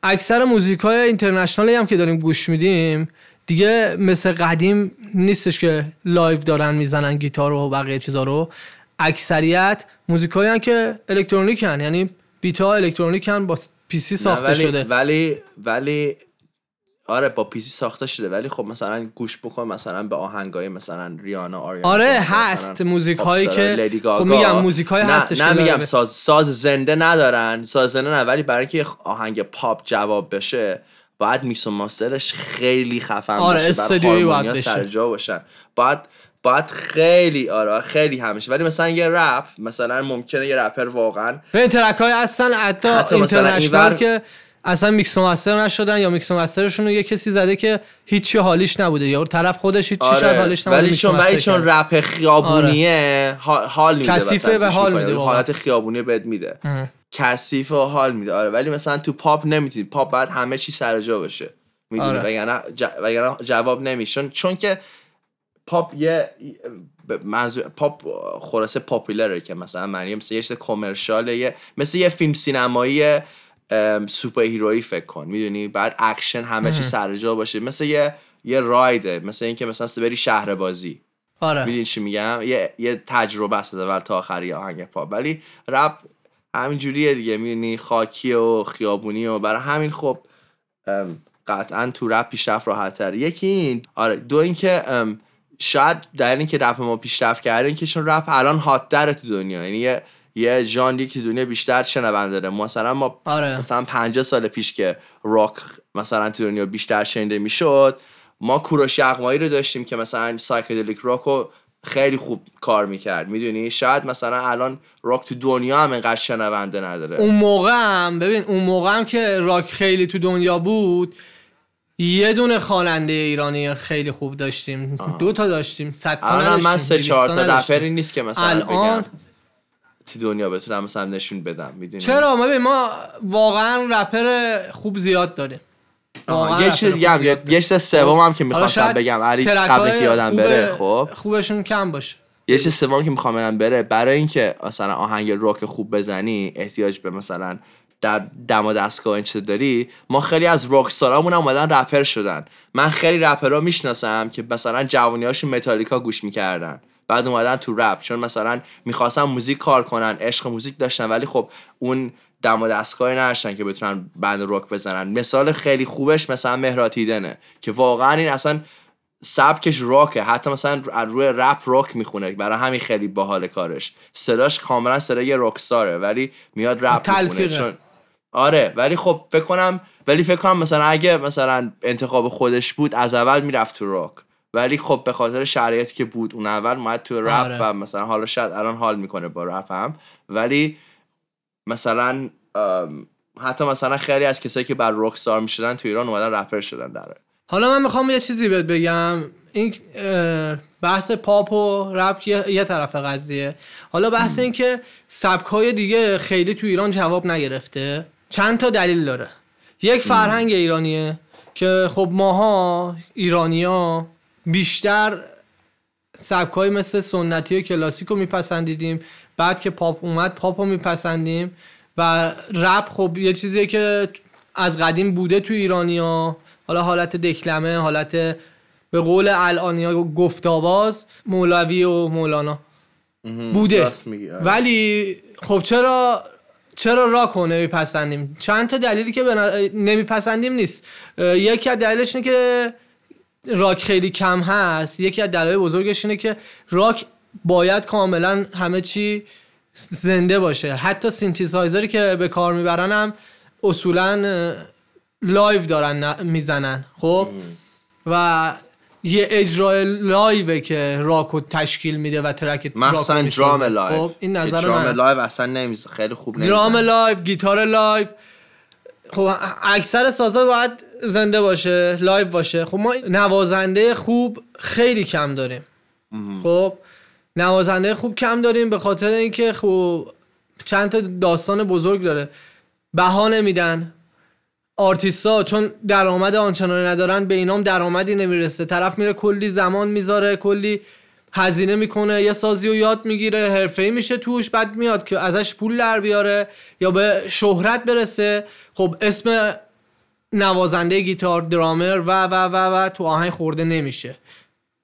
اکثر موزیک های international ی هم که داریم گوش میدیم دیگه مثل قدیم نیستش که live دارن می‌زنن گیتار و بقیه چیزا رو. اکثریت موزیک هایی که الکترونیکن یعنی beat ها الکترونیکن با PC ساخته ولی شده. ولی ولی آره با پیسی ساخته شده ولی خب مثلا گوش بکن مثلا به آهنگای مثلا ریانا آریانا آره، هست موزیک هایی که- خب. میگم موزیک های نه هستش نه که میگم. ساز ساز زنده ندارن ساز زنده نه ولی برای اینکه آهنگ پاپ جواب بشه باید میس و ماسترش خیلی خفن آره، باشه بعد استودیویی باید بشه. سر جا باشن باید باید خیلی آره خیلی همیشه ولی مثلا یه رپ مثلا ممکنه یه رپر واقعا به track های هستن حتی, حتی international که اصلا mix master نشدن یا mix master شون رو یه کسی زده که هیچی حالیش نبوده. یا طرف خودش هیچی شاید آره حالیش نبوده ولی چون ولی چون. رپ خیابونیه ها- حال میده کثیفه و حال. میده واقعا. حالت خیابونی بهت میده. کثیف و حال میده. آره ولی مثلا تو پاپ نمی‌تونی. پاپ باید همه چی سر جا باشه. می‌دونی؟ آره. وگرنه ج- جواب نمیشون چون که پاپ یه منظور پاپ خلاصه popular ه که مثلا معنی مثل یه چیز commercial ه مثل یه فیلم سینمایی superhero یی فکر کن می‌دونی؟ بعد اکشن همه چی سر جا باشه. مثل یه یه ride ه مثل اینکه مثلا بری شهر بازی. آره. می‌دونی چی میگم؟ یه یه تجربه است از اول تا آخری آهنگ پاپ. ولی رپ همین جوریه دیگه می‌دونی؟ خاکی و خیابونی و برای همین خب قطعا تو رپ پیشرفت راحت تر یکی این آره دو اینکه شاید در اینکه رپ ما پیشرفت کرده اینکه چون رپ الان hot تو دنیا. یعنی یه یه ژانری که دنیا بیشتر شنونده داره. مثلا ما آره. مثلا 50 سال پیش که راک مثلا تو دنیا بیشتر شنیده می‌شد ما کوروش یغمایی رو داشتیم که مثلا psychedelic rock رو خیلی خوب کار می‌کرد. می‌دونی؟ شاید مثلا الان راک تو دنیا هم اینقدر شنونده نداره. اون موقع هم ببین اون موقع هم که راک خیلی تو دنیا بود یه دونه خواننده ایرانی خیلی خوب داشتیم. دو تا داشتیم صد تا من سه چهار تا. رپری نیست که مثلا الان بگم دنیا بتونم مثلا نشون بدم می‌دونی؟ چرا؟ ما ما واقعا رپر خوب زیاد داریم. یه چیز دیگه یه. چیز سوم هم که می‌خواستم بگم علی قبل که یادم بره خب؟ خوبشون کم باشه. یه چیز سوم که می‌خوام بدم بره برای اینکه مثلا آهنگ راک خوب بزنی احتیاج به مثلا در دم و دستگاه این چیز داری ما خیلی از rock star امون هم اومدن رپر شدن. من خیلی رپرها می‌شناسم که مثلا جوانی هاشون متالیکا گوش می‌کردن. بعد اومدن تو رپ. چون مثلا می‌خواستن موزیک کار کنن عشق موزیک داشتن ولی خب اون دم و دستگاهی نداشتن که بتونن band راک بزنن. مثال خیلی خوبش مثلا مهراد هیدنه که واقعا این اصلا سبکش راکه. حتی مثلا از روی رپ راک می‌خونه برای همین خیلی باحال کارش. صداش کاملا صدای rock star ه ولی میاد رپ می‌خونه. چون آره ولی خب فکر کنم ولی فکر کنم مثلا اگه مثلا انتخاب خودش بود از اول می‌رفت تو راک. ولی خب به خاطر شرایطی که بود اون اول اومد تو رپ آره. و مثلا حالا شاید الان حال می‌کنه با رپ هم. ولی مثلا حتی مثلا خیلی از کسایی که بر راک ستار می‌شدن تو ایران اومدن رپر شدن در حالا من می‌خوام یه چیزی بهت بگم. این بحث پاپ و رپ یه, طرف قضیه. حالا بحث این که سبک های دیگه خیلی تو ایران جواب نگرفته. چند تا دلیل داره. یک فرهنگ ایرانیه که خب ماها ایرانیا بیشتر سبک های مثل سنتی و کلاسیک رو میپسندیدیم. بعد که پاپ اومد پاپ رو میپسندیم. و رپ خب یه چیزیه که از قدیم بوده تو ایرانیا حالا حالت دکلمه حالت به قول الانیا گفت آواز مولوی و مولانا. بوده. آره. ولی خب چرا چرا راک رو نمیپسندیم؟ چند تا دلیلی که نمیپسندیم نیست. یکی از دلیلش اینه که راک خیلی کم هست یکی از دلایل بزرگش اینه که راک باید کاملا همه چی زنده باشه. حتی سینتیسایزری که به کار می‌برن هم اصولا live دارن می‌زنن خب؟ و یه اجرای live ه که راک رو تشکیل میده و track مخصوصا می‌سازه. drum live. خب این نظر درام من live اصلا نمیزه خیلی خوب نمیزه درام لایو گیتار لایو خب اکثر سازا باید زنده باشه live باشه. خب ما نوازنده خوب خیلی کم داریم. خب نوازنده خوب کم داریم به خاطر اینکه خب چند تا داستان بزرگ داره. بها نمیدن. آرتیستا چون درآمد آنچنانی ندارن به اینام درآمدی نمی‌رسه. طرف میره کلی زمان می‌ذاره کلی هزینه می‌کنه یه سازی رو یاد می‌گیره حرفه‌ای میشه توش بعد میاد که ازش پول در بیاره یا به شهرت برسه. خب اسم نوازنده گیتار درامر و و و و تو آهنگ خورده نمیشه.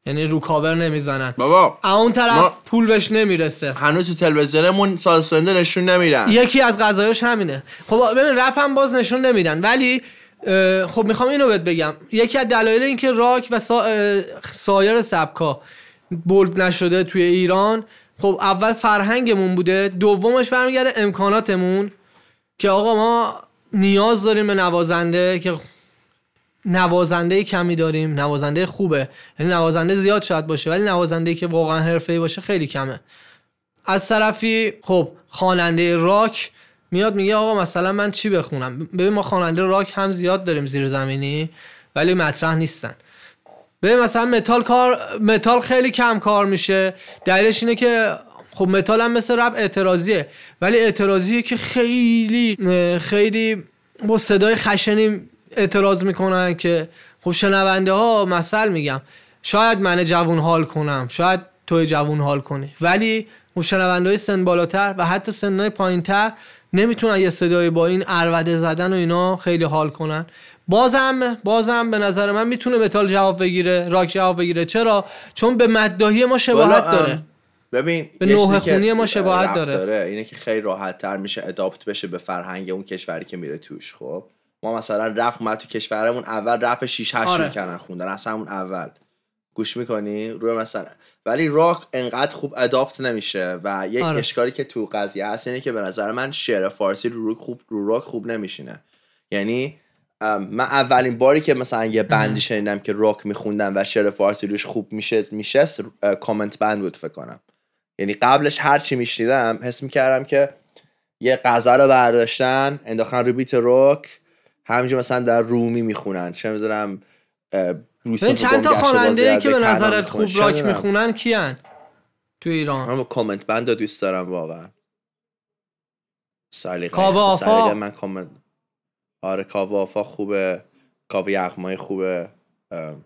یعنی رو کاور نمی‌زنن. بابا اون طرف ما- پول بهش نمی‌رسه. هنوز تو تلویزیونمون ساز سنده نشون نمیدن. یکی از غذایاش همینه. خب ببین رپ هم باز نشون نمیدن. ولی خب می‌خوام اینو بهت بگم. یکی از دلایل اینکه راک و سا... سایر سبکا بولد نشده توی ایران. خب اول فرهنگمون بوده دومش برمیگرده امکاناتمون که آقا ما نیاز داریم به نوازنده که نوازنده کمی داریم نوازنده خوبه. یعنی نوازنده زیاد شاید باشه ولی نوازنده که واقعا حرفه‌ای باشه خیلی کمه. از طرفی خب خواننده راک میاد میگه آقا مثلا من چی بخونم؟ ببین ما خواننده راک هم زیاد داریم زیر زمینی ولی مطرح نیستن. ببین مثلا متال کار متال خیلی کم کار میشه. دلیلش اینه که خب متال هم مثل رپ اعتراضیه. ولی اعتراضیه که خیلی خیلی با صدای خشنی اعتراض می‌کنن که خب شنونده ها مثل میگم. شاید من جوون حال کنم. شاید توی جوون حال کنی. ولی خب شنونده های سن بالاتر و حتی سنهای پایینتر نمی‌تونن یه صدای با این اروده زدن و اینا خیلی حال کنن. بازم بازم به نظر من می‌تونه متال جواب بگیره راک جواب بگیره. چرا؟ چون به مداهی ما شباهت داره. ببین به که خونی ما شباهت ربط داره. اینه که خیلی راحت تر میشه اداپت بشه به فرهنگ اون کشوری که میره توش خب؟ ما مثلا رپ اومد تو کشورمون اول رپ 6 8 آره. می‌کنن خوندن اصلا اون اول. گوش می‌کنی؟ روی مثلا ولی راک انقدر خوب اداپت نمیشه و یک آره. اشکالی که تو قضیه هست اینه که به نظر من شعر فارسی رو راک خوب رو راک خوب نمیشینه. یعنی من اولین باری که مثلا یه بندی شنیدم که راک میخوندن و شعر فارسی روش خوب میشه میشست کامنت بند بود فکر کنم. یعنی قبلش هر چی میشنیدم حس می‌کردم که یه غزل رو برداشتن انداختن رو بیت راک همینجور مثلا در رومی می‌خونن. چه می‌دونم چند تا خواننده که به نظرت خوب راک می‌خونن کیان تو ایران؟ هم کامنت بند دوست دارم واقعا. سلیقه من کامل آره کاوه آفا خوبه کاوه یغمای خوبه ام.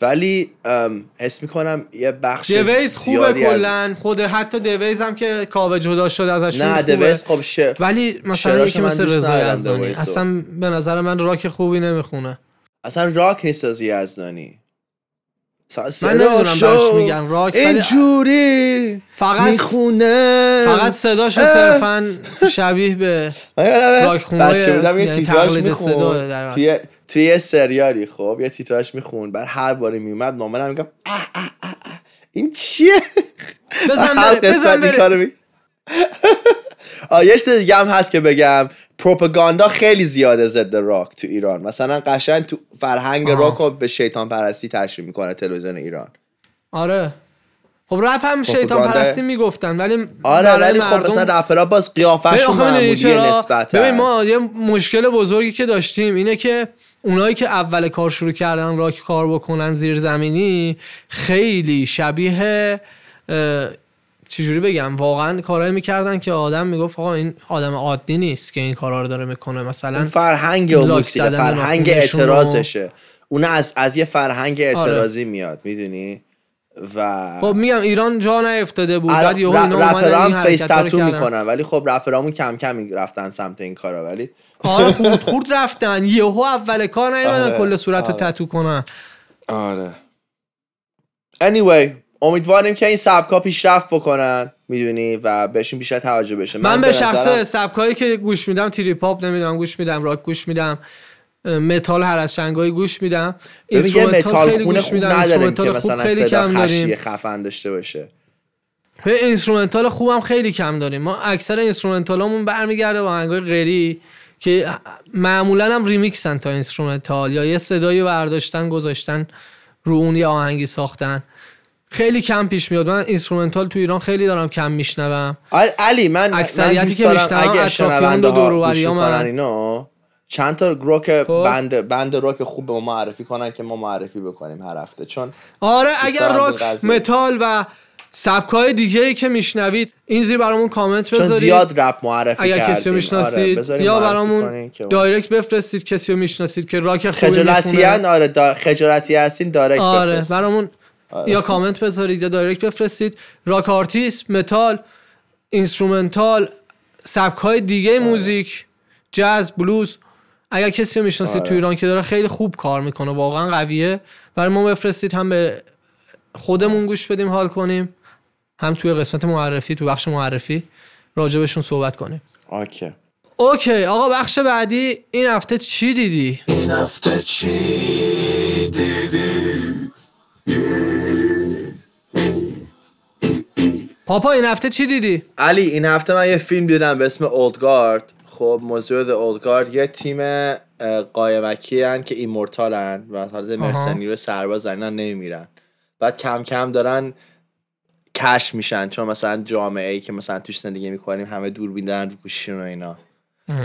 ولی ام، حس می‌کنم یه بخش دویز خوبه کلا خود حتی دویز هم که کاوه جدا شد ازش نه. دویز خب شه ولی مثلا یکی مثل رضا یزدانی. اصلا به نظر من راک خوبی نمی‌خونه اصلا راک نیست از یزدانی من نمی‌دونم میگن راک اینجوری فقط می‌خونه. فقط صداشو صرفا شبیه به راک خونای- بچه بودم یه یعنی تقلید صدا میخون در. توی توی یه سریالی خب یه تیتراژ میخون. بعد هر باری میومد مامانم میگم. این چیه؟ بزن بره بزن بره. یه چیز دیگه هم هست که بگم. پروپاگاندا خیلی زیاده ضد راک تو ایران مثلا قشنگ تو فرهنگ آها. راک رو به شیطان پرستی تشریح می‌کنه تلویزیون ایران آره خب رپ هم شیطان پرستی می‌گفتن ولی آره ولی خب مردم- مثلا رپرها باز قیافشون معمولی؟ نسبت ببین ما یه مشکل بزرگی که داشتیم اینه که اونایی که اول کار شروع کردن راک کار بکنن زیر زمینی خیلی شبیه چجوری بگم؟ واقعا کارهایی می‌کردن که آدم می‌گفت آقا این آدم عادی نیست که این کارا رو داره می‌کنه. مثلا اون فرهنگ و زدن فرهنگ اعتراضشه. اون از از یه فرهنگ اعتراضی میاد می‌دونی؟ و خب میگم ایران جا نیفتاده بود. بعد یهو اینا اومدن face tattoo. می‌کنن. ولی خب رپرامون کم کم رفتن سمت این کارا. ولی آره خورد خورد رفتن. یهو اول کار نیومدن آره، کل صورت رو آره. تتو کنن. آره. Anyway امیدواریم که این سبکا پیشرفت بکنن می‌دونی؟ و بهشون بیشتر توجه بشه. من, به نظرم- شخصه سبکایی که گوش میدم trip hop نمی‌دونم گوش میدم راک گوش میدم متال هر از گاهی گوش میدم. instrumental metal خیلی گوش میدم instrumental خوب مثلا خیلی کم داریم. خفن داشته باشه. به instrumental خوبم خیلی کم داریم. ما اکثر instrumental امون برمیگرده با آهنگای غیری که معمولا هم ریمیکسن تا اینسترومنتال یا یه صدایی برداشتن گذاشتن رو اون یه آهنگی ساختن. خیلی کم پیش میاد من اینسترومنتال تو ایران خیلی دارم کم میشنوم عل- علی من اکثریتی که میشنوم اگه اطرافیان شنونده و ها دور و گوش بریام می‌کنن من. چند تا روک خب. بند بند روک خوب به ما معرفی کنن که ما معرفی بکنیم هر هفته چون آره اگر راک. متال و سبکای دیگه ای که میشنوید این زیر برامون کامنت چون بذارید زیاد رپ معرفی اگر کردیم کسی رو آره، می‌شناسید یا برامون direct بفرستید کسی رو می‌شناسید که راک خوبی خجالتی می‌خونه آره دا... خجالتی هستین direct آره بفرست. برامون یا کامنت بذارید یا direct بفرستید. rock artist متال instrumental سبک های دیگه موزیک جاز بلوز. اگر کسی رو می‌شناسید آره. تو ایران که داره خیلی خوب کار می‌کنه واقعا قویه. برای ما بفرستید هم به خودمون گوش بدیم حال کنیم. هم توی قسمت معرفی تو بخش معرفی راجبشون صحبت کنیم. Okay. Okay آقا بخش بعدی این هفته چی دیدی؟ این هفته چی دیدی؟ پاپا این هفته چی دیدی؟ علی این هفته من یه فیلم دیدم به اسم Old Guard خب موضوع The Old Guard یه تیم قایمکی هن که immortal ن و حالت mercenary رو سرباز اینا نمیمیرن. بعد کم کم دارن کش میشن چون مثلا جامعه ای که مثلا توش زندگی می‌کنیم همه دوربین دارن رو و اینا.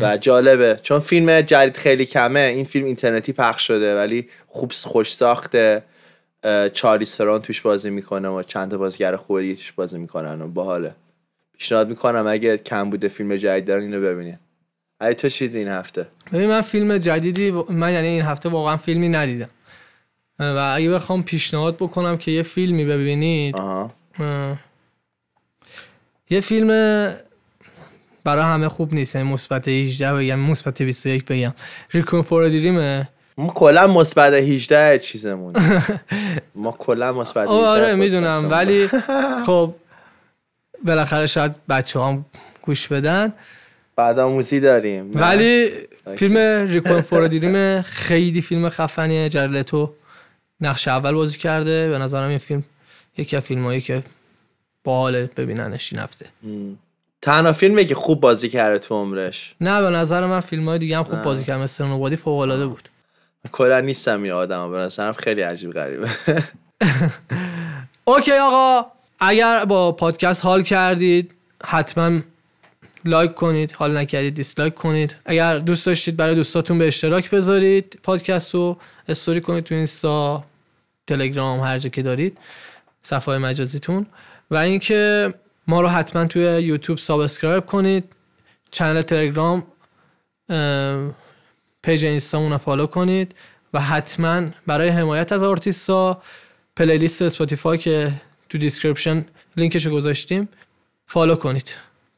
و جالبه چون فیلم جدید خیلی کمه این فیلم اینترنتی پخش شده ولی خوب خوش ساخته. اه، چارلیز ترون توش بازی می‌کنه و چند تا بازیگر خوب دیگه توش بازی می‌کنن و باحاله. پیشنهاد می‌کنم اگه کم بوده فیلم جدید دارن اینو ببینید اگه تو چی این هفته؟ ببین من فیلم جدیدی من یعنی این هفته واقعا فیلمی ندیدم. و اگه بخوام پیشنهاد بکنم که یه فیلمی ببینید اه، یه فیلم برای همه خوب نیست یعنی مثبت 18 بگم مثبت 21 بگم. ریکون فور دیریمه ما کلا مثبت 18 چیزمون. ما کلا مثبت 18 آره می‌دونم. ولی خب بالاخره شاید بچه هم گوش بدن. بعد آموزی داریم. ولی فیلم ریکون فور خیلی فیلم خفنیه. جرلتو نقش اول بازی کرده. به نظرم این فیلم یکی از فیلمایی که باحال ببیننش این هفته. تنها فیلمی که خوب بازی کرده تو عمرش. نه به نظر من فیلم های دیگه هم خوب بازی کرد مثل نوبادی فوق العاده بود. کلا نیستم این آدم به نظرم خیلی عجیب غریبه. اوکی آقا اگر با پادکست حال کردید حتما like کنید حال نکردید dislike کنید. اگر دوست داشتید برای دوستاتون به اشتراک بذارید پادکست رو استوری کنید تو اینستا تلگرام هر جا که دارید صفحه مجازیتون. و اینکه ما رو حتما توی یوتیوب subscribe کنید channel تلگرام page اینستامون رو follow کنید و حتما برای حمایت از آرتیستا playlist اسپاتیفای که تو description link ش گذاشتیم follow کنید.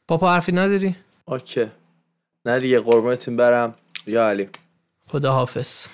پاپا حرفی نداری؟ Okay. نه دیگه قربونتون برم. یا علی. خدا حافظ